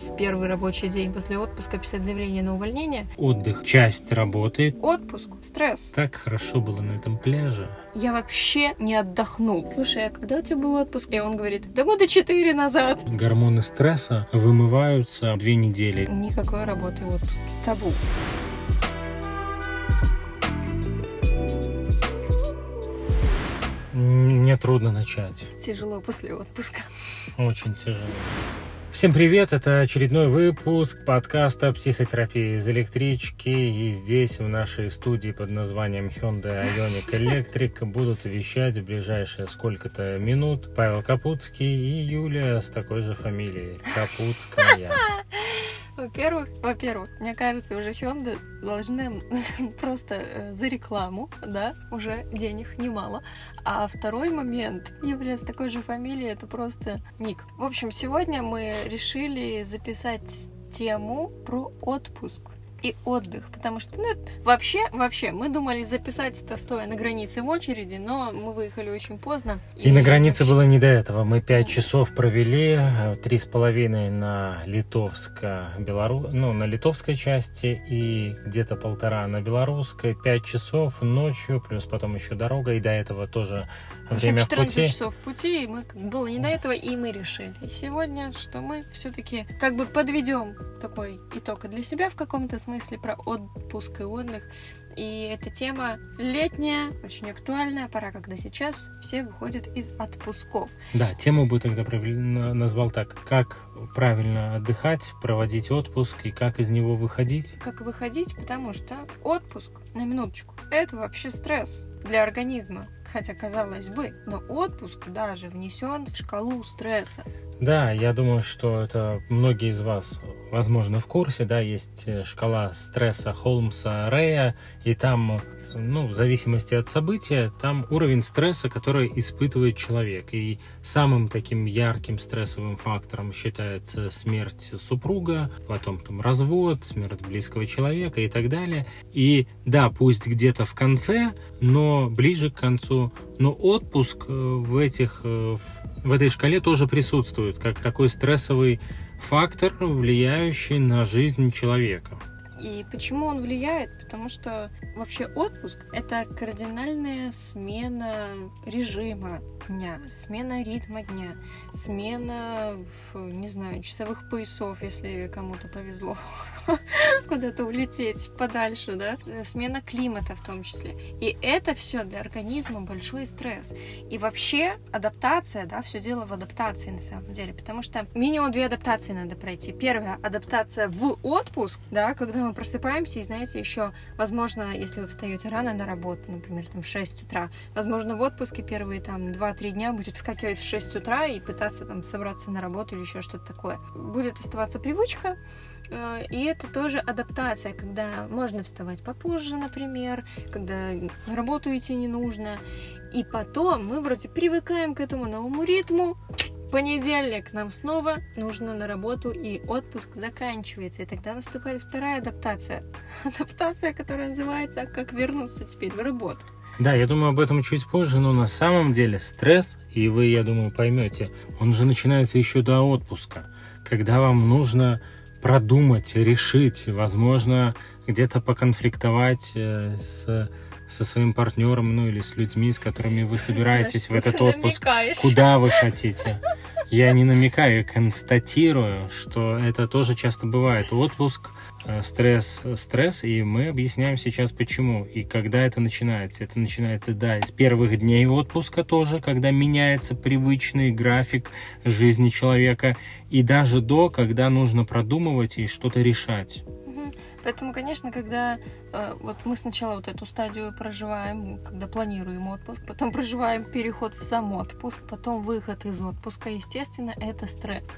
в первый рабочий день после отпуска писать заявление на увольнение. Отдых – часть работы. Отпуск, стресс. Так хорошо было на этом пляже. Я вообще не отдохнул. Слушай, а когда у тебя был отпуск? И он говорит, да года четыре назад. Гормоны стресса вымываются две недели. Никакой работы в отпуске. Табу. Мне трудно начать. Тяжело после отпуска. Очень тяжело. Всем привет, это очередной выпуск подкаста «Психотерапия из электрички». И здесь, в нашей студии под названием Hyundai Ioniq Electric будут вещать в ближайшие сколько-то минут Павел Капутский и Юлия с такой же фамилией Капутская. Во-первых, во-первых, мне кажется, уже Hyundai должны просто э, за рекламу, да, уже денег немало. А второй момент, Юлия с такой же фамилией, это просто ник. В общем, сегодня мы решили записать тему про отпуск и отдых, потому что, ну, вообще, вообще, мы думали записать это стоя на границе в очереди, но мы выехали очень поздно. И, и на границе вообще... было не до этого. Мы пять часов провели, три с половиной на литовско-белору... ну, на литовской части и где-то полтора на белорусской, пять часов ночью, плюс потом еще дорога, и до этого тоже в общем, время 14 пути. часов пути, и мы было не до этого, и мы решили сегодня, что мы все-таки как бы подведем такой итог для себя в каком-то смысле про отпуск и отдых. И эта тема летняя, очень актуальная, пора, когда сейчас все выходят из отпусков. Да, тему бы тогда назвал так. Как правильно отдыхать, проводить отпуск и как из него выходить? Как выходить, потому что отпуск, на минуточку, это вообще стресс для организма. Хотя, казалось бы, но отпуск даже внесен в шкалу стресса. Да, я думаю, что это многие из вас, возможно, в курсе, да, есть э, шкала стресса Холмса Рея, и там ну, в зависимости от события, там уровень стресса, который испытывает человек. И самым таким ярким стрессовым фактором считается смерть супруга, потом там развод, смерть близкого человека и так далее. И да, пусть где-то в конце, но ближе к концу, но отпуск э, в этих, э, в этой шкале тоже присутствует, как такой стрессовый фактор, влияющий на жизнь человека. И почему он влияет? Потому что вообще отпуск — это кардинальная смена режима дня, смена ритма дня, смена, не знаю, часовых поясов, если кому-то повезло куда-то улететь подальше, да, смена климата в том числе. И это все для организма большой стресс. И вообще адаптация, да, все дело в адаптации на самом деле, потому что минимум две адаптации надо пройти. Первая адаптация в отпуск, да, когда мы просыпаемся и, знаете, еще, возможно, если вы встаете рано на работу, например, там в 6 утра, возможно, в отпуске первые там 2-3 дня будет вскакивать в 6 утра и пытаться там собраться на работу или еще что-то такое. Будет оставаться привычка, э, и это тоже адаптация, когда можно вставать попозже, например, когда на работу идти не нужно. И потом мы вроде привыкаем к этому новому ритму, понедельник нам снова нужно на работу, и отпуск заканчивается. И тогда наступает вторая адаптация. Адаптация, которая называется «Как вернуться теперь в работу». Да, я думаю об этом чуть позже, но на самом деле стресс, и вы, я думаю, поймете, он же начинается еще до отпуска, когда вам нужно продумать, решить, возможно, где-то поконфликтовать э, с со своим партнером, ну или с людьми, с которыми вы собираетесь в этот отпуск, куда вы хотите. Я не намекаю, я констатирую, что это тоже часто бывает. Отпуск, стресс, стресс, и мы объясняем сейчас почему и когда это начинается. Это начинается, да, с первых дней отпуска тоже, когда меняется привычный график жизни человека, и даже до, когда нужно продумывать и что-то решать. Поэтому, конечно, когда э, вот мы сначала вот эту стадию проживаем, когда планируем отпуск, потом проживаем переход в сам отпуск, потом выход из отпуска, естественно, это стресс.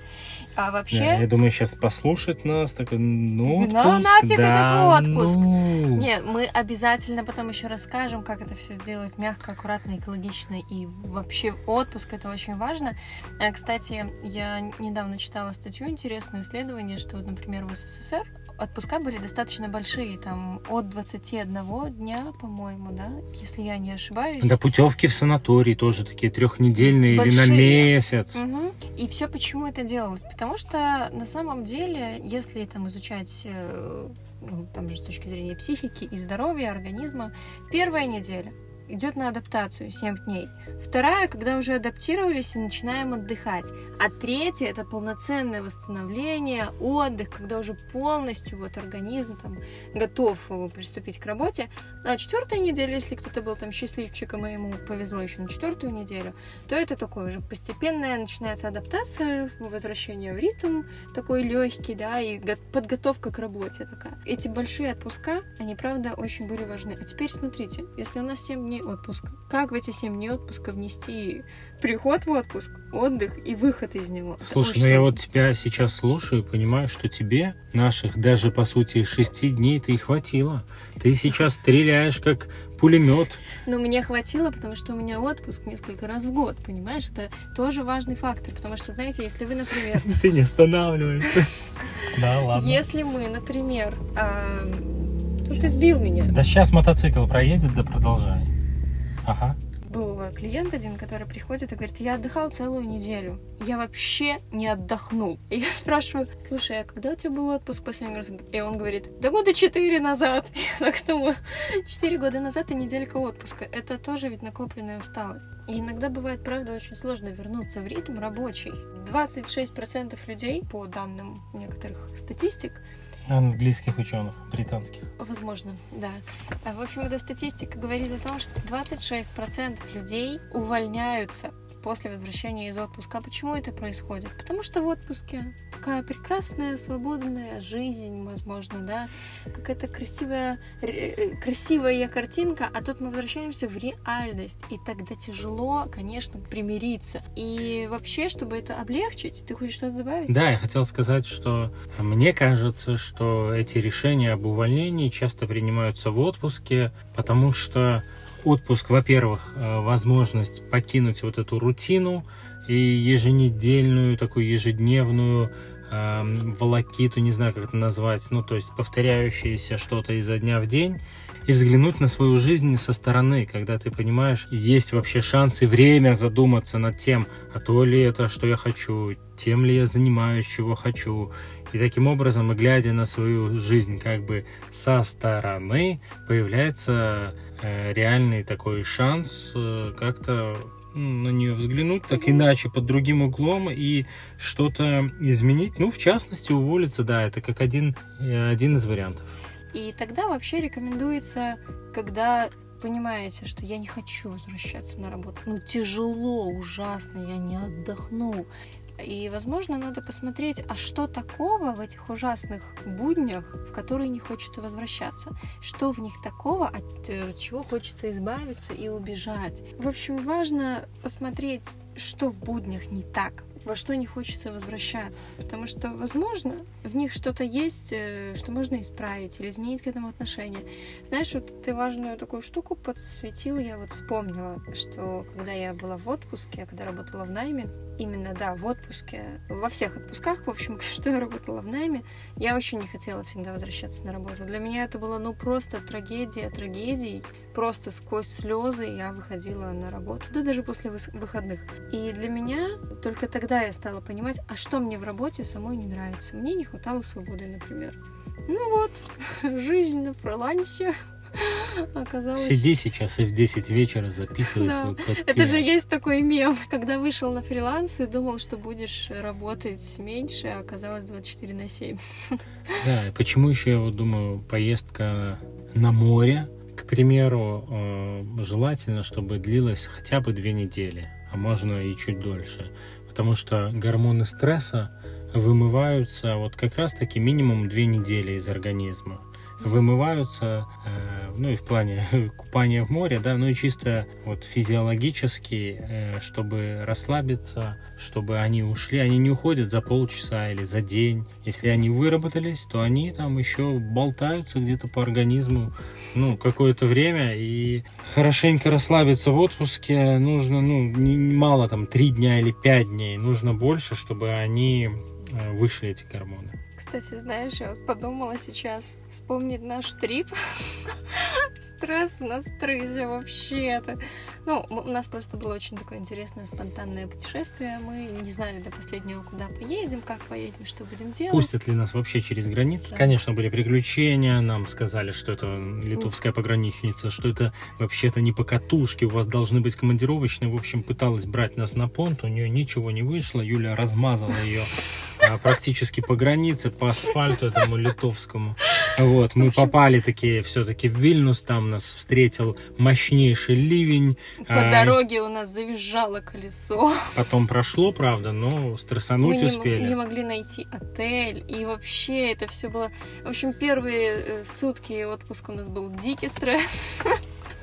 А вообще... Да, я думаю, сейчас послушать нас, так, ну, отпуск, ну нафиг да, этот отпуск. Ну... Нет, мы обязательно потом еще расскажем, как это все сделать мягко, аккуратно, экологично, и вообще отпуск это очень важно. А, кстати, я недавно читала статью интересную исследование, что, например, в СССР отпуска были достаточно большие, там от 21 дня, по-моему, да, если я не ошибаюсь. Да, путевки в санаторий тоже такие трехнедельные или на месяц. Угу. И все почему это делалось? Потому что на самом деле, если там изучать э, ну, там же с точки зрения психики и здоровья организма, первая неделя идет на адаптацию 7 дней. Вторая, когда уже адаптировались и начинаем отдыхать. А третья это полноценное восстановление, отдых, когда уже полностью вот организм там готов приступить к работе. А четвертая неделя, если кто-то был там счастливчиком и ему повезло еще на четвертую неделю, то это такое уже постепенная начинается адаптация, возвращение в ритм такой легкий, да, и подготовка к работе такая. Эти большие отпуска, они правда очень были важны. А теперь смотрите, если у нас 7 дней дней отпуска. Как в эти 7 дней отпуска внести приход в отпуск, отдых и выход из него? Слушай, ну я вот тебя сейчас слушаю и понимаю, что тебе наших даже по сути 6 дней ты и хватило. Ты сейчас стреляешь как пулемет. Но мне хватило, потому что у меня отпуск несколько раз в год, понимаешь? Это тоже важный фактор, потому что, знаете, если вы, например... Ты не останавливаешься. Да, ладно. Если мы, например... Ты сбил меня. Да сейчас мотоцикл проедет, да продолжай. Ага. Был клиент один, который приходит и говорит, я отдыхал целую неделю. Я вообще не отдохнул. И я спрашиваю, слушай, а когда у тебя был отпуск последний раз? И он говорит, да года четыре назад. Я так думаю, четыре года назад и неделька отпуска. Это тоже ведь накопленная усталость. И иногда бывает, правда, очень сложно вернуться в ритм рабочий. 26% людей, по данным некоторых статистик, Английских ученых, британских. Возможно, да. А, в общем, эта статистика говорит о том, что 26% людей увольняются после возвращения из отпуска. А почему это происходит? Потому что в отпуске такая прекрасная, свободная жизнь, возможно, да, какая-то красивая, э, красивая картинка, а тут мы возвращаемся в реальность, и тогда тяжело, конечно, примириться. И вообще, чтобы это облегчить, ты хочешь что-то добавить? Да, я хотел сказать, что мне кажется, что эти решения об увольнении часто принимаются в отпуске, потому что отпуск, во-первых, э, возможность покинуть вот эту рутину и еженедельную, такую ежедневную э, волокиту, не знаю, как это назвать, ну, то есть повторяющееся что-то изо дня в день, и взглянуть на свою жизнь со стороны, когда ты понимаешь, есть вообще шанс и время задуматься над тем, а то ли это, что я хочу, тем ли я занимаюсь, чего хочу. И таким образом, глядя на свою жизнь как бы со стороны, появляется Э, реальный такой шанс э, как-то на нее взглянуть так иначе, под другим углом и что-то изменить. Ну, в частности, уволиться, да, это как один, э, один из вариантов. И тогда вообще рекомендуется, когда понимаете, что я не хочу возвращаться на работу. Ну, тяжело, ужасно, я не отдохнул. И, возможно, надо посмотреть, а что такого в этих ужасных буднях, в которые не хочется возвращаться? Что в них такого, от э, чего хочется избавиться и убежать? В общем, важно посмотреть, что в буднях не так, во что не хочется возвращаться. Потому что, возможно, в них что-то есть, э, что можно исправить или изменить к этому отношение. Знаешь, вот ты важную такую штуку подсветила, я вот вспомнила, что когда я была в отпуске, когда работала в найме, именно, да, в отпуске, во всех отпусках, в общем, что я работала в найме, я очень не хотела всегда возвращаться на работу. Для меня это было, ну, просто трагедия трагедий. Просто сквозь слезы я выходила на работу, да даже после выходных. И для меня только тогда я стала понимать, а что мне в работе самой не нравится. Мне не хватало свободы, например. Ну вот, жизнь на фрилансе. Оказалось... Сиди сейчас и в 10 вечера записывай да. свой подкаст. Это же есть такой мем, когда вышел на фриланс и думал, что будешь работать меньше, а оказалось 24 на 7. Да, и почему еще, я вот думаю, поездка на море, к примеру, э, желательно, чтобы длилась хотя бы две недели, а можно и чуть дольше. Потому что гормоны стресса вымываются вот как раз-таки минимум две недели из организма вымываются, э, ну и в плане купания в море, да, ну и чисто вот физиологически, э, чтобы расслабиться, чтобы они ушли, они не уходят за полчаса или за день. Если они выработались, то они там еще болтаются где-то по организму, ну, какое-то время, и хорошенько расслабиться в отпуске нужно, ну, не, мало там три дня или пять дней, нужно больше, чтобы они э, вышли эти гормоны. Кстати, знаешь, я вот подумала сейчас вспомнить наш трип. Стресс на стрессе вообще-то. Ну, у нас просто было очень такое интересное спонтанное путешествие. Мы не знали до последнего, куда поедем, как поедем, что будем делать. Пустят ли нас вообще через границу? Да. Конечно, были приключения. Нам сказали, что это литовская пограничница, что это вообще-то не по катушке. У вас должны быть командировочные. В общем, пыталась брать нас на понт. У нее ничего не вышло. Юля размазала ее а, практически по границе, по асфальту этому литовскому. Вот, мы попали такие все-таки в Вильнюс, там нас встретил мощнейший ливень. По а, дороге у нас завизжало колесо. Потом прошло, правда, но стрессануть мы успели. Мы не могли найти отель, и вообще это все было... В общем, первые э, сутки отпуска у нас был дикий стресс.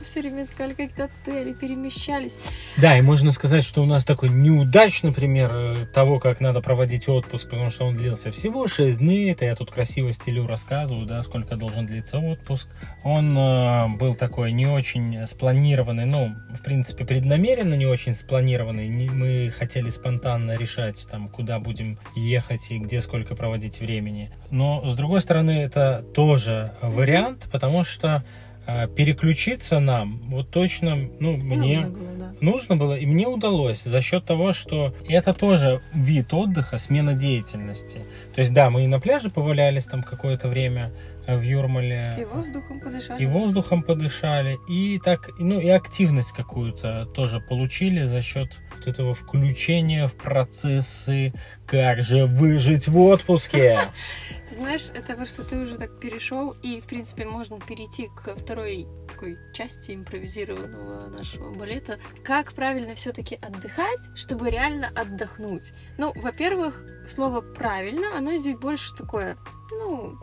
Все время искали какие-то отели, перемещались. Да, и можно сказать, что у нас такой неудачный пример э, того, как надо проводить отпуск, потому что он длился всего 6 дней. Это я тут красиво стилю рассказываю, да, сколько должен длиться отпуск. Он э, был такой не очень спланированный, ну, в принципе, преднамеренно не очень спланированный. Не, мы хотели спонтанно решать, там, куда будем ехать и где сколько проводить времени. Но, с другой стороны, это тоже вариант, потому что переключиться нам вот точно, ну, мне нужно было, да. нужно было, и мне удалось за счет того, что это тоже вид отдыха, смена деятельности. То есть, да, мы и на пляже повалялись там какое-то время э, в Юрмале. И воздухом подышали. И воздухом подышали. И так, ну, и активность какую-то тоже получили за счет вот этого включения в процессы, как же выжить в отпуске. знаешь, это просто ты уже так перешел, и, в принципе, можно перейти к второй такой части импровизированного нашего балета. Как правильно все-таки отдыхать, чтобы реально отдохнуть? Ну, во-первых, слово «правильно», оно здесь больше такое, ну,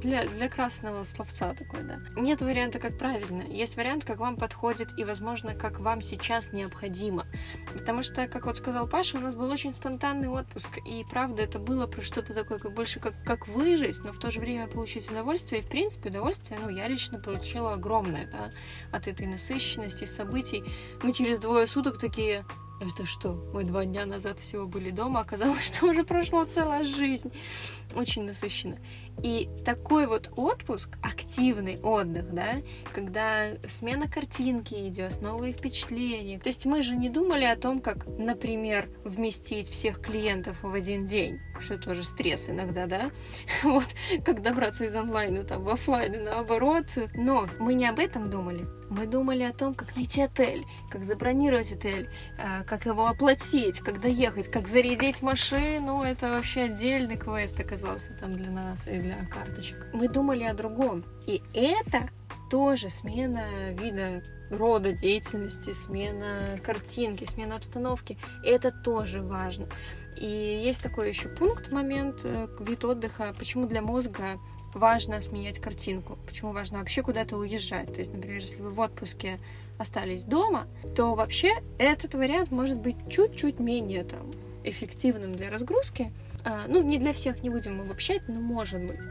для, для красного словца такой, да. Нет варианта, как правильно. Есть вариант, как вам подходит и, возможно, как вам сейчас необходимо. Потому что, как вот сказал Паша, у нас был очень спонтанный отпуск. И правда, это было про что-то такое, как больше как, как выжить, но в то же время получить удовольствие. И, в принципе, удовольствие, ну, я лично получила огромное, да, от этой насыщенности событий. Мы через двое суток такие, это что? Мы два дня назад всего были дома, оказалось, что уже прошла целая жизнь. Очень насыщенно. И такой вот отпуск, активный отдых, да, когда смена картинки идет, новые впечатления. То есть мы же не думали о том, как, например, вместить всех клиентов в один день, что тоже стресс иногда, да, вот, как добраться из онлайна там в офлайн наоборот. Но мы не об этом думали. Мы думали о том, как найти отель, как забронировать отель, а, как его оплатить, как доехать, как зарядить машину. Это вообще отдельный квест оказался там для нас и для карточек. Мы думали о другом. И это тоже смена вида рода деятельности, смена картинки, смена обстановки. Это тоже важно. И есть такой еще пункт, момент, э, вид отдыха, почему для мозга важно сменять картинку, почему важно вообще куда-то уезжать. То есть, например, если вы в отпуске остались дома, то вообще этот вариант может быть чуть-чуть менее там эффективным для разгрузки, а, ну, не для всех, не будем обобщать, но может быть.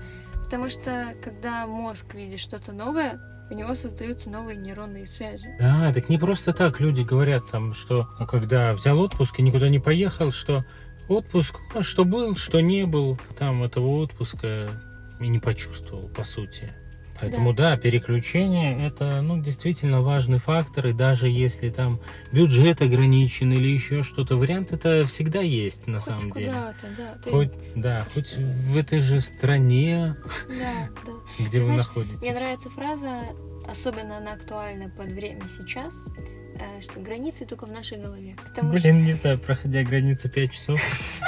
Потому что, когда мозг видит что-то новое, у него создаются новые нейронные связи. Да, так не просто так люди говорят там, что когда взял отпуск и никуда не поехал, что отпуск, что был, что не был, там этого отпуска и не почувствовал, по сути. Поэтому да. да, переключение это ну, действительно важный фактор, и даже если там бюджет ограничен или еще что-то, вариант это всегда есть на хоть самом деле. Да. Хоть, да, хоть в этой же стране, да, да. где Ты вы знаешь, находитесь. Мне нравится фраза, особенно она актуальна под время сейчас, э, что границы только в нашей голове. Потому Блин, что... не знаю, проходя границы 5 часов,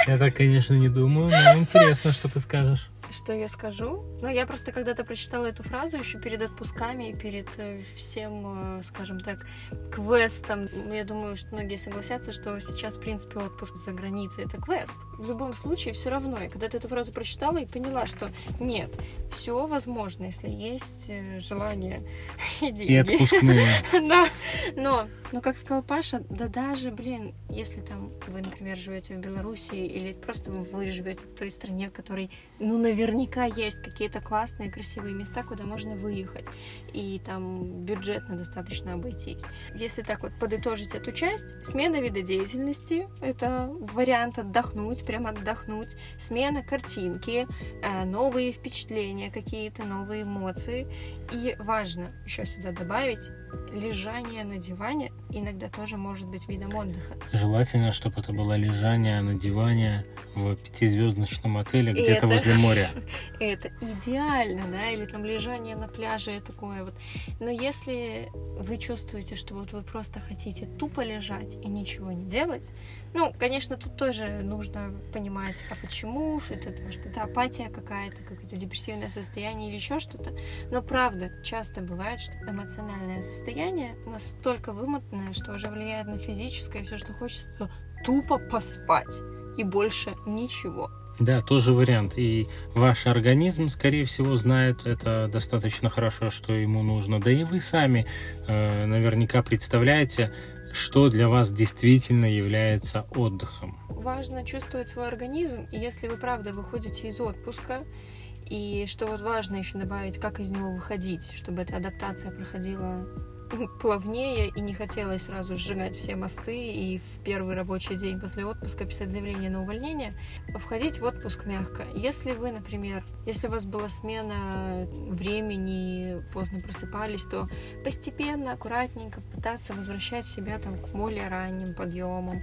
я так, конечно, не думаю, но интересно, что ты скажешь что я скажу. Ну, я просто когда-то прочитала эту фразу еще перед отпусками и перед э, всем, э, скажем так, квестом. Я думаю, что многие согласятся, что сейчас, в принципе, отпуск за границей — это квест. В любом случае, все равно. Я когда-то эту фразу прочитала и поняла, что нет, все возможно, если есть э, желание и деньги. И отпускные. Да, но но, как сказал Паша, да даже, блин, если там вы, например, живете в Беларуси или просто вы живете в той стране, в которой, ну, наверняка есть какие-то классные, красивые места, куда можно выехать, и там бюджетно достаточно обойтись. Если так вот подытожить эту часть, смена вида деятельности — это вариант отдохнуть, прям отдохнуть, смена картинки, э, новые впечатления, какие-то новые эмоции. И важно еще сюда добавить, лежание на диване иногда тоже может быть видом отдыха. Желательно, чтобы это было лежание на диване в пятизвездочном отеле где-то возле моря. Это идеально, да, или там лежание на пляже такое вот. Но если вы чувствуете, что вот вы просто хотите тупо лежать и ничего не делать, ну, конечно, тут тоже нужно понимать, а почему, что это, может, это апатия какая-то, какое-то депрессивное состояние или еще что-то. Но правда, часто бывает, что эмоциональное состояние настолько вымотанное, что уже влияет на физическое, все, что хочется, то тупо поспать и больше ничего. Да, тоже вариант. И ваш организм, скорее всего, знает это достаточно хорошо, что ему нужно. Да и вы сами э, наверняка представляете, что для вас действительно является отдыхом. Важно чувствовать свой организм, и если вы правда выходите из отпуска, и что вот важно еще добавить, как из него выходить, чтобы эта адаптация проходила плавнее и не хотелось сразу сжигать все мосты и в первый рабочий день после отпуска писать заявление на увольнение, входить в отпуск мягко. Если вы, например, если у вас была смена времени, поздно просыпались, то постепенно, аккуратненько пытаться возвращать себя там к более ранним подъемам,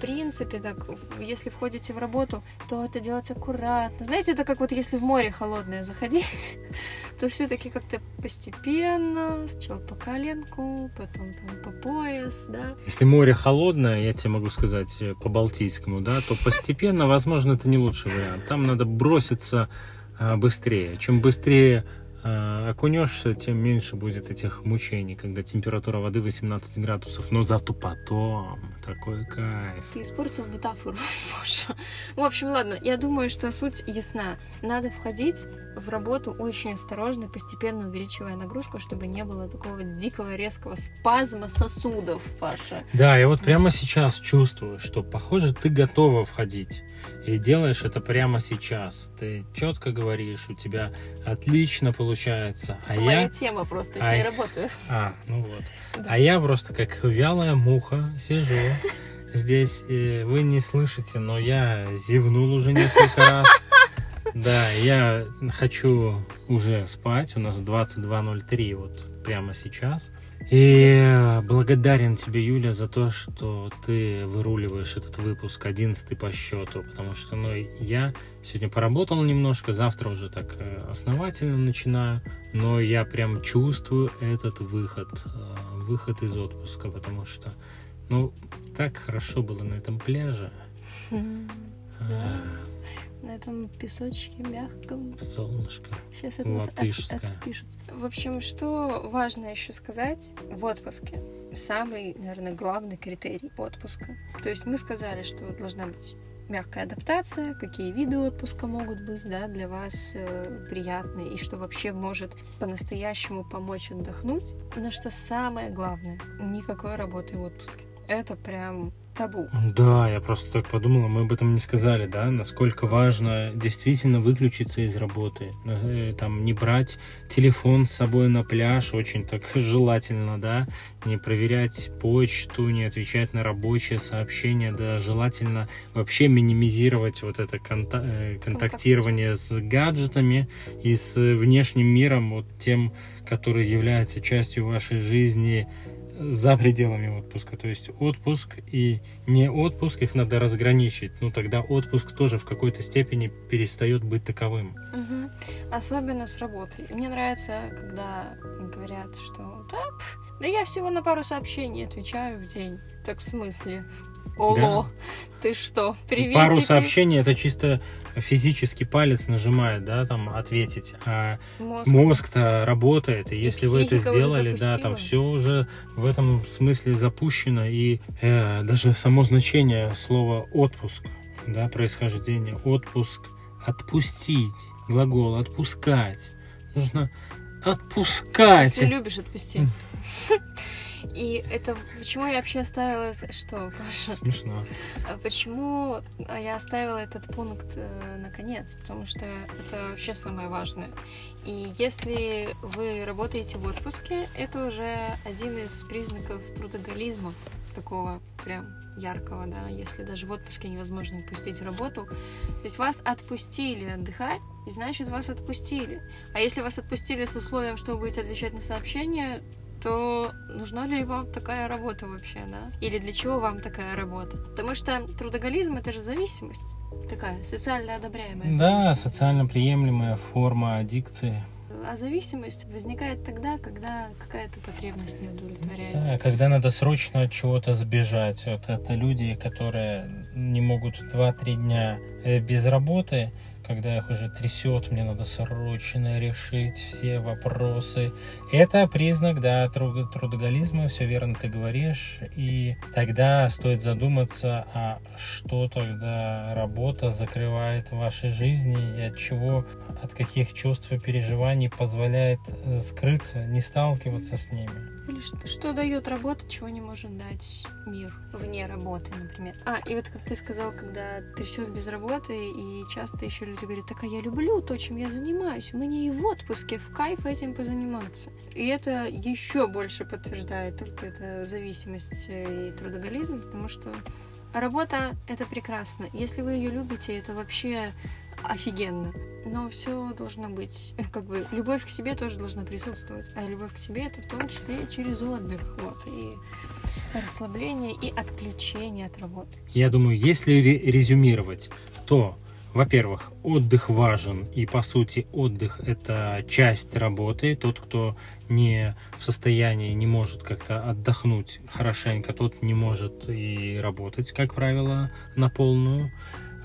принципе, так, если входите в работу, то это делать аккуратно. Знаете, это как вот если в море холодное заходить, то все-таки как-то постепенно, сначала по коленку, потом там по пояс, да. Если море холодное, я тебе могу сказать э, по Балтийскому, да, то постепенно, возможно, это не лучший вариант. Там надо броситься а, быстрее. Чем быстрее окунешься, тем меньше будет этих мучений, когда температура воды 18 градусов. Но зато потом такой кайф. Ты испортил метафору, Боже. В общем, ладно, я думаю, что суть ясна. Надо входить в работу очень осторожно, постепенно увеличивая нагрузку, чтобы не было такого дикого резкого спазма сосудов, Паша. Да, я вот прямо сейчас чувствую, что, похоже, ты готова входить. И делаешь это прямо сейчас. Ты четко говоришь, у тебя отлично получается. А Твоя я... тема просто, я а... с ней работаю. А, ну вот. Да. А я просто как вялая муха сижу здесь. И вы не слышите, но я зевнул уже несколько раз. Да, я хочу уже спать. У нас 22.03 вот прямо сейчас. И благодарен тебе, Юля, за то, что ты выруливаешь этот выпуск, одиннадцатый по счету, потому что ну, я сегодня поработал немножко, завтра уже так э, основательно начинаю, но я прям чувствую этот выход, э, выход из отпуска, потому что, ну, так хорошо было на этом пляже. Да на этом песочке мягком. Солнышко. Сейчас это нас от, отпишут. В общем, что важно еще сказать в отпуске? Самый, наверное, главный критерий отпуска. То есть мы сказали, что должна быть мягкая адаптация, какие виды отпуска могут быть да, для вас э, приятные, и что вообще может по-настоящему помочь отдохнуть. Но что самое главное, никакой работы в отпуске. Это прям табу. Да, я просто так подумала, мы об этом не сказали, да, насколько важно действительно выключиться из работы, э, там не брать телефон с собой на пляж, очень так желательно, да, не проверять почту, не отвечать на рабочие сообщения, да, желательно вообще минимизировать вот это конта- э, контактирование с гаджетами и с внешним миром, вот тем, который является частью вашей жизни, за пределами отпуска. То есть отпуск и не отпуск, их надо разграничить. Ну тогда отпуск тоже в какой-то степени перестает быть таковым. Угу. Особенно с работой. Мне нравится, когда говорят, что да, да я всего на пару сообщений отвечаю в день. Так в смысле? Ого, да. ты что, приветики? Пару сообщений это чисто физически палец нажимает, да, там ответить, а мозг. мозг-то работает, и, и если вы это сделали, да, там все уже в этом смысле запущено, и э, даже само значение слова отпуск, да, происхождение, отпуск, отпустить, глагол отпускать, нужно отпускать. Если любишь, отпусти. И это почему я вообще оставила... Что, Паша? Смешно. А Почему я оставила этот пункт э, наконец? Потому что это вообще самое важное. И если вы работаете в отпуске, это уже один из признаков трудоголизма, такого прям яркого, да, если даже в отпуске невозможно отпустить работу. То есть вас отпустили отдыхать, и значит вас отпустили. А если вас отпустили с условием, что вы будете отвечать на сообщения, то нужна ли вам такая работа вообще, да? Или для чего вам такая работа? Потому что трудоголизм — это же зависимость такая, социально одобряемая Да, социально приемлемая форма аддикции. А зависимость возникает тогда, когда какая-то потребность не удовлетворяется. Да, когда надо срочно от чего-то сбежать. Вот это люди, которые не могут 2-3 дня э, без работы, когда их уже трясет, мне надо срочно решить все вопросы. Это признак, да, тру- трудоголизма, все верно ты говоришь. И тогда стоит задуматься, а что тогда работа закрывает в вашей жизни и от чего, от каких чувств и переживаний позволяет э, скрыться, не сталкиваться с ними. Или что, что дает работа, чего не может дать мир вне работы, например. А, и вот как ты сказал, когда трясет без работы, и часто еще люди говорят, так а я люблю то, чем я занимаюсь, мне и в отпуске в кайф этим позаниматься. И это еще больше подтверждает только это зависимость э, и трудоголизм, потому что работа — это прекрасно. Если вы ее любите, это вообще офигенно. Но все должно быть, как бы, любовь к себе тоже должна присутствовать. А любовь к себе это в том числе через отдых, вот, и расслабление, и отключение от работы. Я думаю, если ре- резюмировать, то, во-первых, отдых важен, и по сути отдых это часть работы. Тот, кто не в состоянии, не может как-то отдохнуть хорошенько, тот не может и работать, как правило, на полную.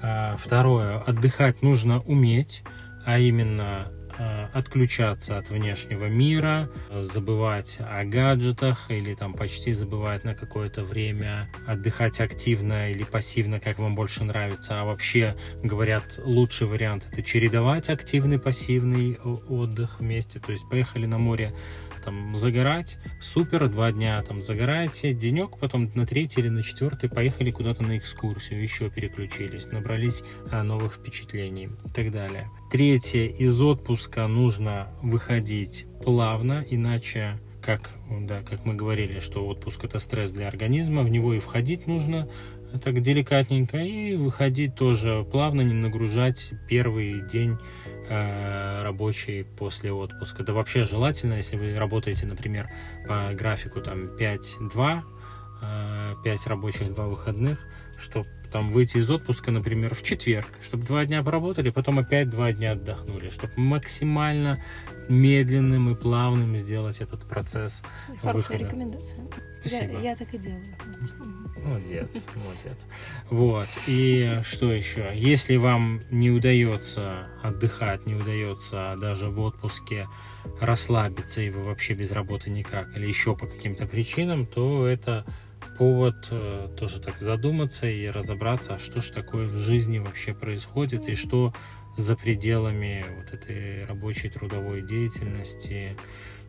А, Второе, отдыхать нужно уметь, а именно а, отключаться от внешнего мира, забывать о гаджетах или там почти забывать на какое-то время, отдыхать активно или пассивно, как вам больше нравится. А вообще, говорят, лучший вариант это чередовать активный, пассивный о- отдых вместе. То есть поехали на море там загорать, супер, два дня там загораете, денек, потом на третий или на четвертый поехали куда-то на экскурсию, еще переключились, набрались а, новых впечатлений и так далее. Третье, из отпуска нужно выходить плавно, иначе как, да, как мы говорили, что отпуск это стресс для организма, в него и входить нужно так деликатненько, и выходить тоже плавно, не нагружать первый день рабочий после отпуска. Да вообще желательно, если вы работаете, например, по графику там 5-2, э, 5 рабочих, 2 выходных, чтобы там выйти из отпуска, например, в четверг, чтобы два дня поработали, потом опять два дня отдохнули, чтобы максимально медленным и плавным сделать этот процесс. Кстати, Хорошая Выхода. рекомендация. Спасибо. Я, я так и делаю. Молодец, молодец. Вот. И что еще? Если вам не удается отдыхать, не удается даже в отпуске расслабиться, и вы вообще без работы никак, или еще по каким-то причинам, то это повод э, тоже так задуматься и разобраться, а что же такое в жизни вообще происходит, и что за пределами вот этой рабочей трудовой деятельности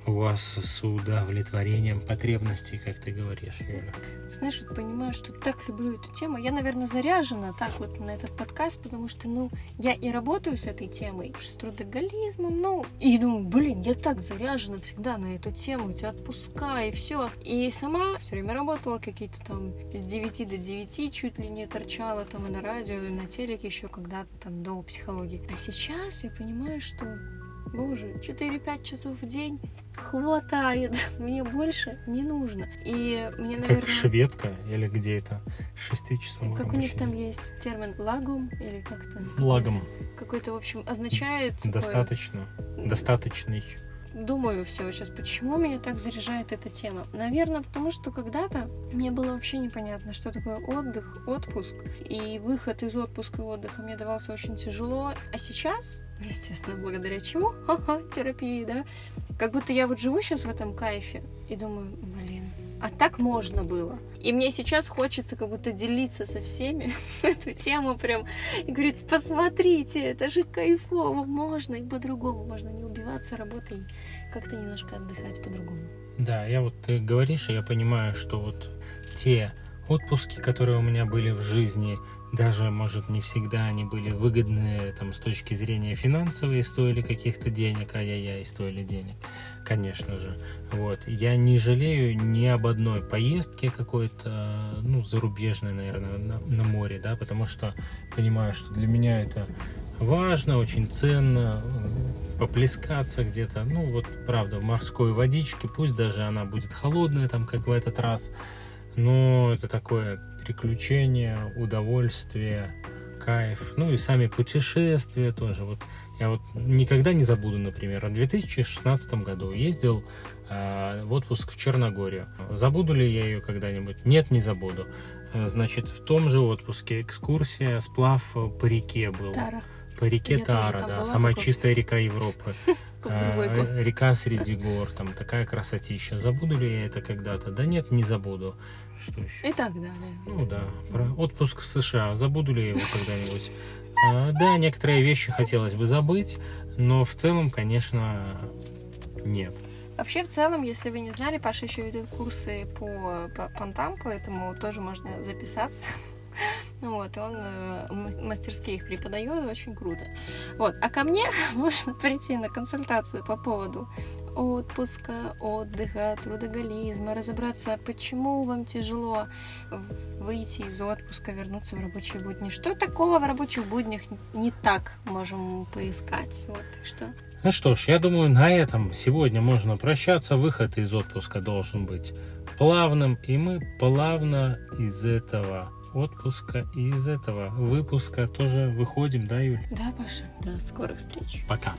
у вас с удовлетворением потребностей, как ты говоришь, Юля. Знаешь, вот понимаю, что так люблю эту тему. Я, наверное, заряжена так вот на этот подкаст, потому что, ну, я и работаю с этой темой, с трудоголизмом, ну, и думаю, блин, я так заряжена всегда на эту тему, эти отпуска и все. И сама все время работала какие-то там с 9 до 9, чуть ли не торчала там и на радио, и на телеке еще когда-то там до психологии. А сейчас я понимаю, что Боже, 4-5 часов в день хватает. Мне больше не нужно. И мне, наверное... Как шведка или где это? Шестичасовое Как у них там есть термин лагум или как-то? Лагом. Какой-то, в общем, означает... такое- Достаточно. Достаточный. Думаю все сейчас, почему меня так заряжает эта тема. Наверное, потому что когда-то мне было вообще непонятно, что такое отдых, отпуск. И выход из отпуска и отдыха мне давался очень тяжело. А сейчас, естественно, благодаря чему? Ха-ха, терапии, да? Как будто я вот живу сейчас в этом кайфе и думаю, блин, А так можно было. И мне сейчас хочется как будто делиться со всеми эту тему прям и говорить, посмотрите, это же кайфово, можно и по-другому, можно не убиваться работой, как-то немножко отдыхать по-другому. Да, я вот ты говоришь, и я понимаю, что вот те отпуски, которые у меня были в жизни, даже, может, не всегда они были выгодны там, с точки зрения финансовой, стоили каких-то денег, ай-яй-яй, стоили денег, конечно же. Вот. Я не жалею ни об одной поездке какой-то, ну, зарубежной, наверное, на, на море, да, потому что понимаю, что для меня это важно, очень ценно, поплескаться где-то, ну, вот, правда, в морской водичке, пусть даже она будет холодная, там, как в этот раз, но это такое приключение, удовольствие, кайф. Ну и сами путешествия тоже. Вот я вот никогда не забуду, например, в 2016 году ездил э, в отпуск в Черногорию. Забуду ли я ее когда-нибудь? Нет, не забуду. Значит, в том же отпуске экскурсия, сплав по реке был. Тара. По реке Я Тара, да, была, самая только- чистая река Европы. А. Река среди гор, там такая красотища. Забуду ли я это когда-то? Да нет, не забуду. Что еще? И так далее. Ну да, про отпуск в США. Забуду ли я его когда-нибудь? А, да, некоторые вещи хотелось бы забыть, но в целом, конечно, нет. Вообще, в целом, если вы не знали, Паша еще ведет курсы по, по понтам, поэтому тоже можно записаться. Вот, он э, мастерски их преподает, очень круто. Вот, а ко мне можно прийти на консультацию по поводу отпуска, отдыха, трудоголизма, разобраться, почему вам тяжело выйти из отпуска, вернуться в рабочие будни. Что такого в рабочих буднях не так можем поискать. Вот, так что Ну что ж, я думаю, на этом сегодня можно прощаться. Выход из отпуска должен быть плавным, и мы плавно из этого отпуска и из этого выпуска тоже выходим, да, Юль? да, Паша, до скорых встреч. Пока.